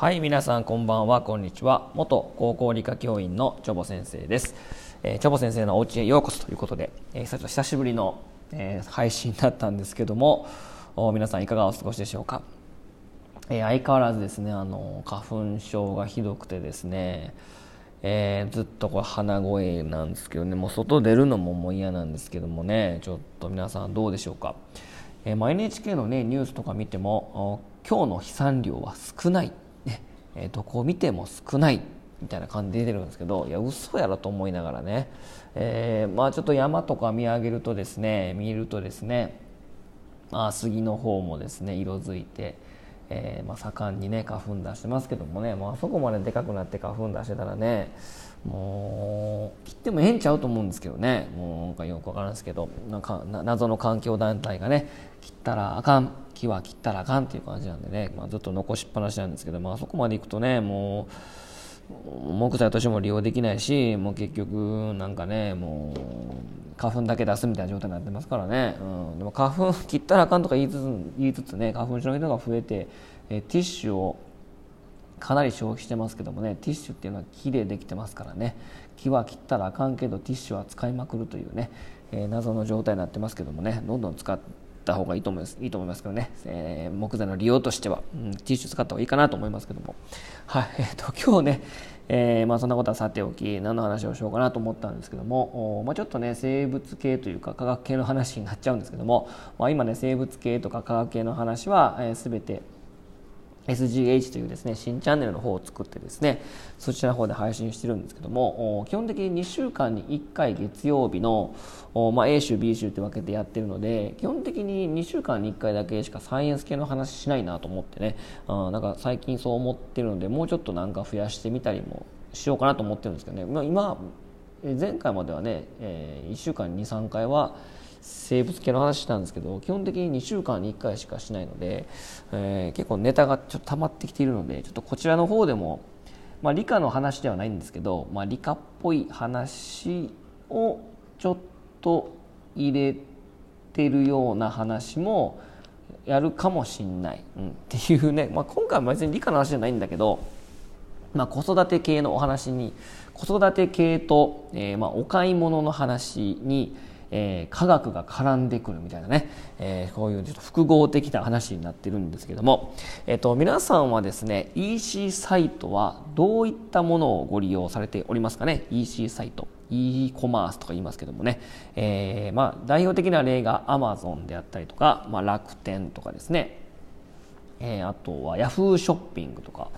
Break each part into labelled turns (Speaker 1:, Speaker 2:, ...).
Speaker 1: はい皆さんこんばんはこんにちは。元高校理科教員のチョボ先生です、えー、チョボ先生のお家へようこそということで、えー、久しぶりの、えー、配信だったんですけども皆さんいかがお過ごしでしょうか、えー、相変わらずですねあの花粉症がひどくてですねえー、ずっとこれ鼻声なんですけどねもう外出るのももう嫌なんですけどもねちょっと皆さんどうでしょうか、えーまあ、NHK の、ね、ニュースとか見ても今日の飛散量は少ない。えー、どこを見ても少ないみたいな感じで出てるんですけどいや嘘やろと思いながらね、えー、まあちょっと山とか見上げるとですね見るとですね、まあ、杉の方もですね色づいて、えー、まあ、盛んにね花粉出してますけどもね、まあそこまででかくなって花粉出してたらねもう切ってもええんちゃうと思うんですけどねもうなんかよくわからんですけどなんか謎の環境団体がね切ったらあかん。木は切ったらあかんっていう感じなんでね、まあ、ずっと残しっぱなしなんですけど、まあそこまでいくとねもう木材としても利用できないしもう結局なんかねもう花粉だけ出すみたいな状態になってますからね、うん、でも花粉切ったらあかんとか言いつつ言いつつね花粉症の人が増えて、えティッシュをかなり消費してますけどもねティッシュっていうのは木でできてますからね。木は切ったらあかんけどティッシュは使いまくるというね、えー、謎の状態になってますけどもねどんどん使ってった方がいいと思いますいいと思いますけどね、えー、木材の利用としては、うん、ティッシュ使った方がいいかなと思いますけども、はいえーと、今日ね、えー、まあ、そんなことはさておき何の話をしようかなと思ったんですけども、まあ、ちょっとね生物系というか科学系の話になっちゃうんですけども、まあ、今ね生物系とか科学系の話は、えー、全て SGH というですね新チャンネルの方を作ってですねそちらの方で配信してるんですけども基本的に2週間に1回月曜日の、まあ、A 週 B 週って分けてやってるので基本的に2週間に1回だけしかサイエンス系の話しないなと思ってねあなんか最近そう思ってるのでもうちょっとなんか増やしてみたりもしようかなと思ってるんですけどね、まあ、今前回まではね、えー、1週間に23回は生物系の話したんですけど基本的に2週間に1回しかしないので、えー、結構ネタがちょっと溜まってきているのでちょっとこちらの方でも、まあ、理科の話ではないんですけど、まあ、理科っぽい話をちょっと入れてるような話もやるかもしんない、うん、っていうね、まあ、今回は別に理科の話じゃないんだけど、まあ、子育て系のお話に子育て系と、えー、まあお買い物の話にえー、科学が絡んでくるみたいなね、えー、こういうちょっと複合的な話になってるんですけども、えーと、皆さんはですね EC サイトはどういったものをご利用されておりますかね？EC サイト。E コマースとか言いますけどもね、えー、まあ、代表的な例が Amazon であったりとか、まあ、楽天とかですね、えあとは Yahoo ショッピングとか、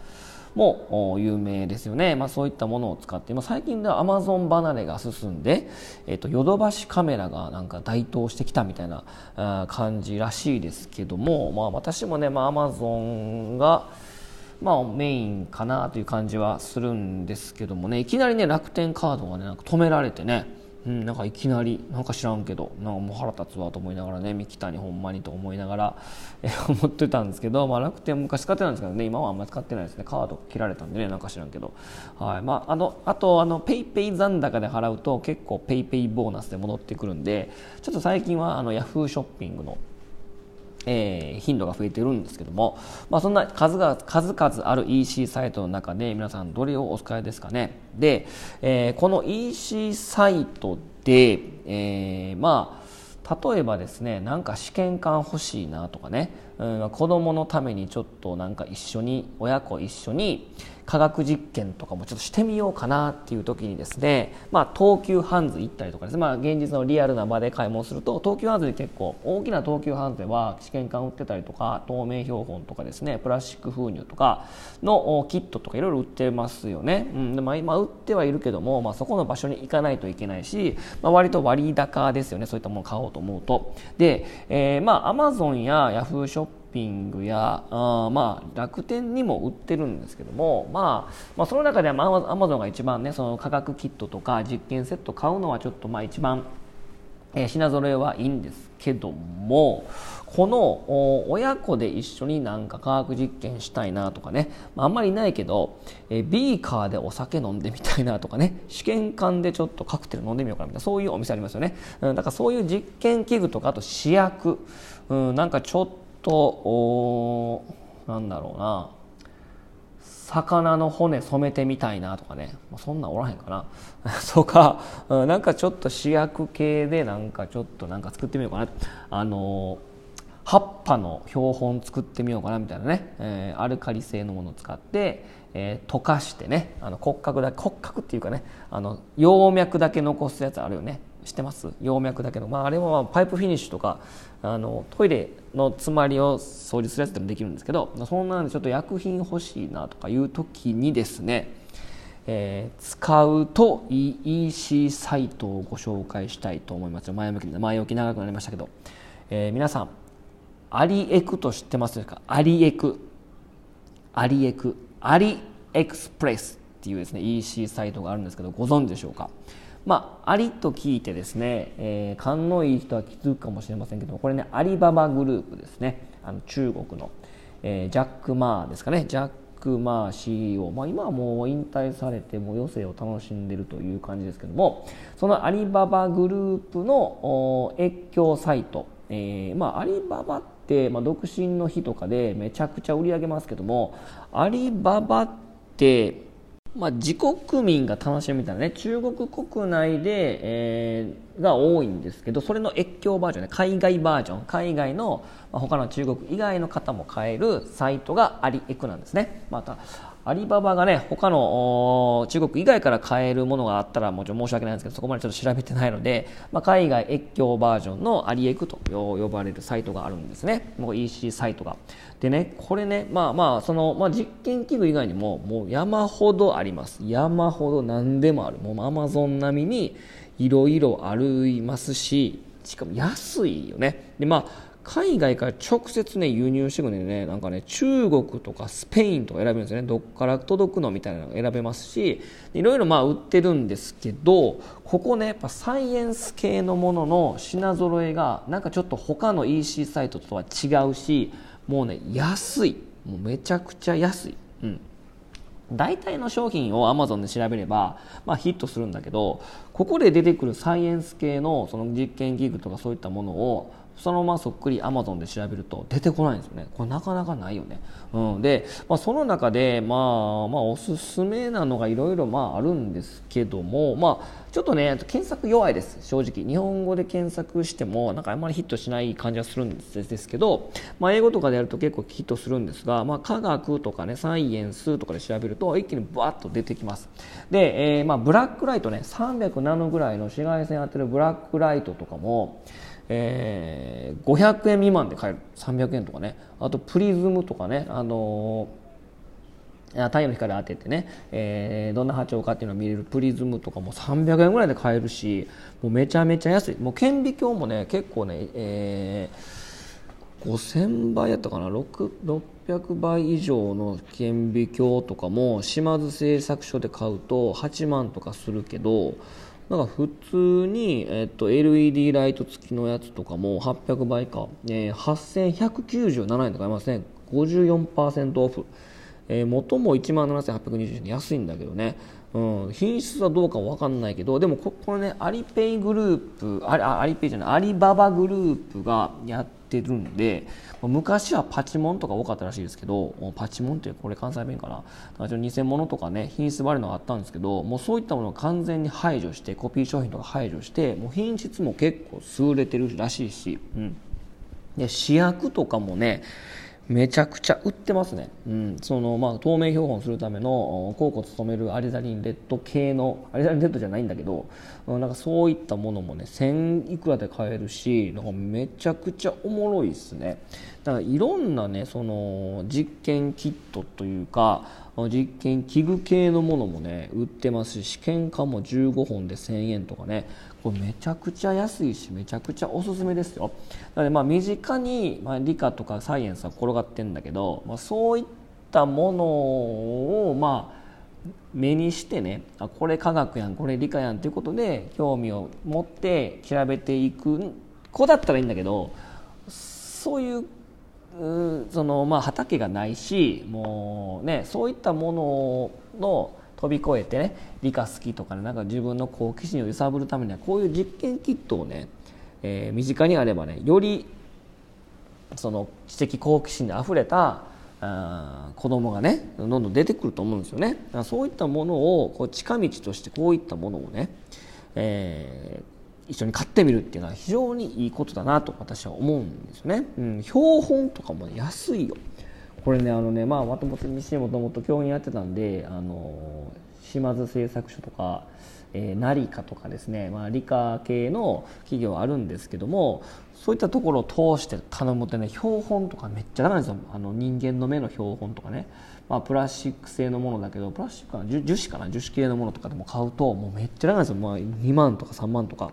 Speaker 1: も有名ですよね、まあ、そういったものを使って、まあ、最近ではアマゾン離れが進んで、えーと、ヨドバシカメラがなんか台頭してきたみたいな感じらしいですけども、まあ、私もね、アマゾンが、まあ、メインかなという感じはするんですけどもねいきなりね楽天カードがねなんか止められてねうん、なんかいきなりなんか知らんけどなんかもう腹立つわと思いながらね三木谷ほんまにと思いながら、え思ってたんですけど、まあ、楽天昔使ってたんですけどね今はあんまり使ってないですね。カード切られたんでねなんか知らんけど、はい。まあ、あのあとあの PayPay 残高で払うと結構 PayPay ボーナスで戻ってくるんでちょっと最近はあのヤフーショッピングのえー、頻度が増えてるんですけども、まあ、そんな数が数々ある EC サイトの中で皆さんどれをお使いですかね。で、えー、この EC サイトで、えー、まあ例えばですねなんか試験管欲しいなとかね、うん、子供のためにちょっとなんか一緒に親子一緒に科学実験とかもちょっとしてみようかなっていう時にですね、まあ、東急ハンズ行ったりとかですね、まあ、現実のリアルな場で買い物すると東急ハンズで結構大きな東急ハンズでは試験管売ってたりとか透明標本とかですね。プラスチック封入とかのキットとかいろいろ売ってますよね、うん、でまあ、今売ってはいるけども、まあ、そこの場所に行かないといけないし、まあ、割と割高ですよね。そういったものを買おうと思うと。で、えー、まあアマゾンやヤフーショップピングやあまあ楽天にも売ってるんですけども、まあ、まあその中ではアマゾンが一番ねその価格キットとか実験セット買うのはちょっとまあ一番、えー、品揃えはいいんですけどもこの親子で一緒になんか科学実験したいなとかね、まあ、あんまりいないけど、え、ビーカーでお酒飲んでみたいなとかね 試験管でちょっとカクテル飲んでみようかなみたいなそういうお店ありますよね、うん、だからそういう実験器具とかあと試薬、うん、なんかちょっととなんだろうな。魚の骨染めてみたいなとかね、ま、そんなんおらへんかな。そうか、うん、なんかちょっと主役系でなんかちょっとなんか作ってみようかな。あの葉っぱの標本作ってみようかなみたいなね、えー、アルカリ性のものを使って、えー、溶かしてね。あの骨格だ骨格っていうかね。あの葉脈だけ残すやつあるよね。知ってます。葉脈だけの、まあ、あれはパイプフィニッシュとかあのトイレの詰まりを掃除するやつでもできるんですけどそんなんでちょっと薬品欲しいなとかいう時にですね、えー、使うといい EC サイトをご紹介したいと思います前向き前置き長くなりましたけど、えー、皆さんアリエクと知ってますか？アリエク。アリエク。アリエクスプレスっていうですね EC サイトがあるんですけどご存知でしょうか？まあ、アリと聞いてですね、えー、勘のいい人は気づくかもしれませんけどこれねアリババグループですね。あの中国の、えー、ジャック・マーですかね。ジャック・マー CEO、まあ、今はもう引退されても余生を楽しんでるという感じですけどもそのアリババグループの越境サイト、えーまあ、アリババって、まあ、独身の日とかでめちゃくちゃ売り上げますけどもアリババってまあ、自国民が楽しむみたいなね中国国内で、えー、が多いんですけどそれの越境バージョンね海外バージョン海外の、まあ、他の中国以外の方も買えるサイトがアリエクなんですね。またアリババがね他の中国以外から買えるものがあったらもちろん申し訳ないんですけどそこまでちょっと調べてないので、まあ、海外越境バージョンのアリエクと呼ばれるサイトがあるんですね。もう EC サイトが。でねこれねまあまあその、まあ、実験器具以外にももう山ほどあります。山ほど何でもある。もうアマゾン並みにいろいろありますししかも安いよね。でまあ海外から直接ね輸入してくるんでねなんかね中国とかスペインとか選べるんですよね。どっから届くのみたいなのが選べますしいろいろまあ売ってるんですけどここねやっぱサイエンス系のものの品揃えがなんかちょっと他の EC サイトとは違うしもうね安い。もうめちゃくちゃ安い、うん、大体の商品を Amazon で調べれば、まあ、ヒットするんだけどここで出てくるサイエンス系のその実験器具とかそういったものをそのままそっくり Amazon で調べると出てこないんですよね。これなかなかないよね、うん、で、まあ、その中で、まあ、まあおすすめなのがいろいろあるんですけども、まあ、ちょっとね検索弱いです。正直。日本語で検索してもなんかあんまりヒットしない感じはするんですけど、まあ、英語とかでやると結構ヒットするんですが、まあ、科学とかねサイエンスとかで調べると一気にバッと出てきます。で、えー、まあブラックライトね。300ナノぐらいの紫外線当てるブラックライトとかもえー、500円未満で買える。300円とかね。あとプリズムとかね、あのー、太陽の光当ててね、えー、どんな波長かっていうのを見れる。プリズムとかも300円ぐらいで買えるしもうめちゃめちゃ安い。もう顕微鏡もね結構ね、えー、5000倍やったかな。600倍以上の顕微鏡とかも島津製作所で買うと8万とかするけどなんか普通に、えっと、LED ライト付きのやつとかも800倍か、えー、8197円とかありますね。54%オフ、えー、元も1万7820円安いんだけどね、うん、品質はどうかわかんないけどでもここれねアリペイグループアリペイじゃないアリババグループがやってるんで昔はパチモンとか多かったらしいですけどパチモンってこれ関西弁かな。偽物とかね品質悪いのがあったんですけどもうそういったものを完全に排除してコピー商品とか排除してもう品質も結構優れてるらしいし、うん、で試薬とかもねめちゃくちゃ売ってますね、うん、そのまあ透明標本するための甲骨染めるアリザリンレッド系のアリザリンレッドじゃないんだけど、うん、なんかそういったものもね1000いくらで買えるしなんかめちゃくちゃおもろいですね。だからいろんなねその実験キットというか実験器具系のものもね売ってますし試験管も15本で1000円とかねこれめちゃくちゃ安いしめちゃくちゃおすすめですよ。なのでまあ身近に、まあ、理科とかサイエンスは転がってんだけど、まあ、そういったものをまあ目にしてねあこれ科学やんこれ理科やんということで興味を持って調べていく子だったらいいんだけどそういうそのまあ畑がないしもうねそういったものの飛び越えてね理科好きとかねなんか自分の好奇心を揺さぶるためにはこういう実験キットをね、えー、身近にあればねよりその知的好奇心であふれたあ子供がねどんどん出てくると思うんですよね。そういったものをこう近道としてこういったものをね、えー、一緒に買ってみるっていうのは非常にいいことだなと私は思うんですね、うん、標本とかも安いよ。これねあのねまあもともと西もともと教員やってたんであの島津製作所とかえー、成科とかですね、まあ、理科系の企業あるんですけどもそういったところを通して頼むとね標本とかめっちゃ高いんですよ。あの人間の目の標本とかね、まあ、プラスチック製のものだけどプラスチックかな樹脂かな？樹脂系のものとかでも買うともうめっちゃ高いんですよ、まあ、2万とか3万とか。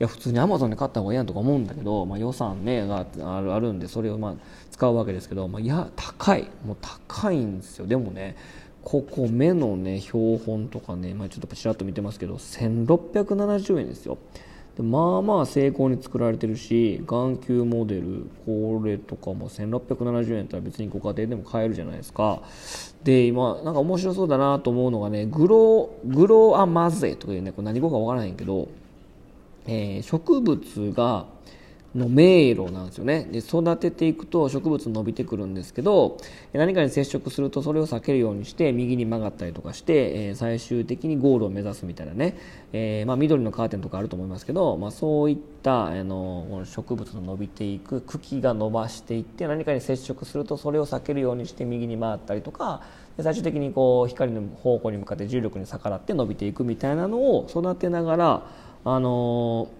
Speaker 1: いや普通にアマゾンで買った方がいいやんとか思うんだけど、まあ、予算ねがあるあるんでそれをまあ使うわけですけど、まあ、いや高い。もう高いんですよ。でもねここ目のね標本とかね、まあ、ちょっとちらっと見てますけど1670円ですよ。でまあまあ精巧に作られてるし眼球モデルこれとかも1670円だったら別にご家庭でも買えるじゃないですか。で今なんか面白そうだなと思うのがねグログロアマゼとかいうねこれ何語かわからないけど、えー、植物がの迷路なんですよね。で育てていくと植物伸びてくるんですけど何かに接触するとそれを避けるようにして右に曲がったりとかして、え、最終的にゴールを目指すみたいなね、えー、まあ、緑のカーテンとかあると思いますけど、まあ、そういったあの植物の伸びていく茎が伸ばしていって何かに接触するとそれを避けるようにして右に回ったりとか最終的にこう光の方向に向かって重力に逆らって伸びていくみたいなのを育てながらあのー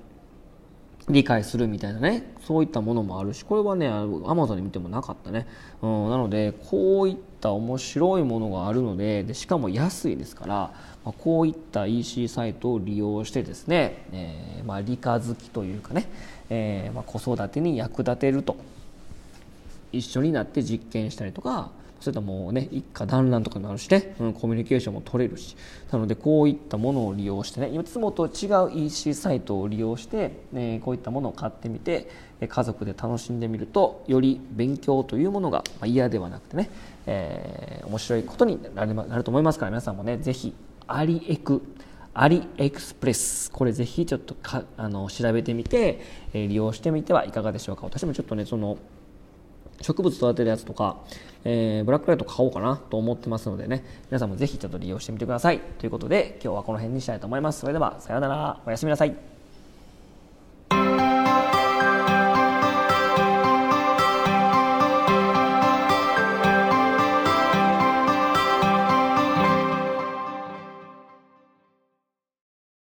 Speaker 1: 理解するみたいなね。そういったものもあるしこれはねアマゾンで見てもなかったね、うん、なのでこういった面白いものがあるのででしかも安いですから、まあ、こういった EC サイトを利用してですね、えー、まあ、理科好きというかね、えー、まあ、子育てに役立てると一緒になって実験したりとかそれともね一家団らんとかになるしね、うん、コミュニケーションも取れるし。なのでこういったものを利用してね。いつもと違う EC サイトを利用して、ね、こういったものを買ってみて家族で楽しんでみるとより勉強というものが嫌ではなくてね、えー、面白いことになるなると思いますから皆さんもねぜひアリエクアリエクスプレス。これぜひちょっとかあの調べてみて、えー、利用してみてはいかがでしょうか。私もちょっとねその植物育てるやつとか、えー、ブラックライト買おうかなと思ってますのでね、皆さんもぜひちょっと利用してみてください。ということで、今日はこの辺にしたいと思います。それでは、さようなら。おやすみなさい。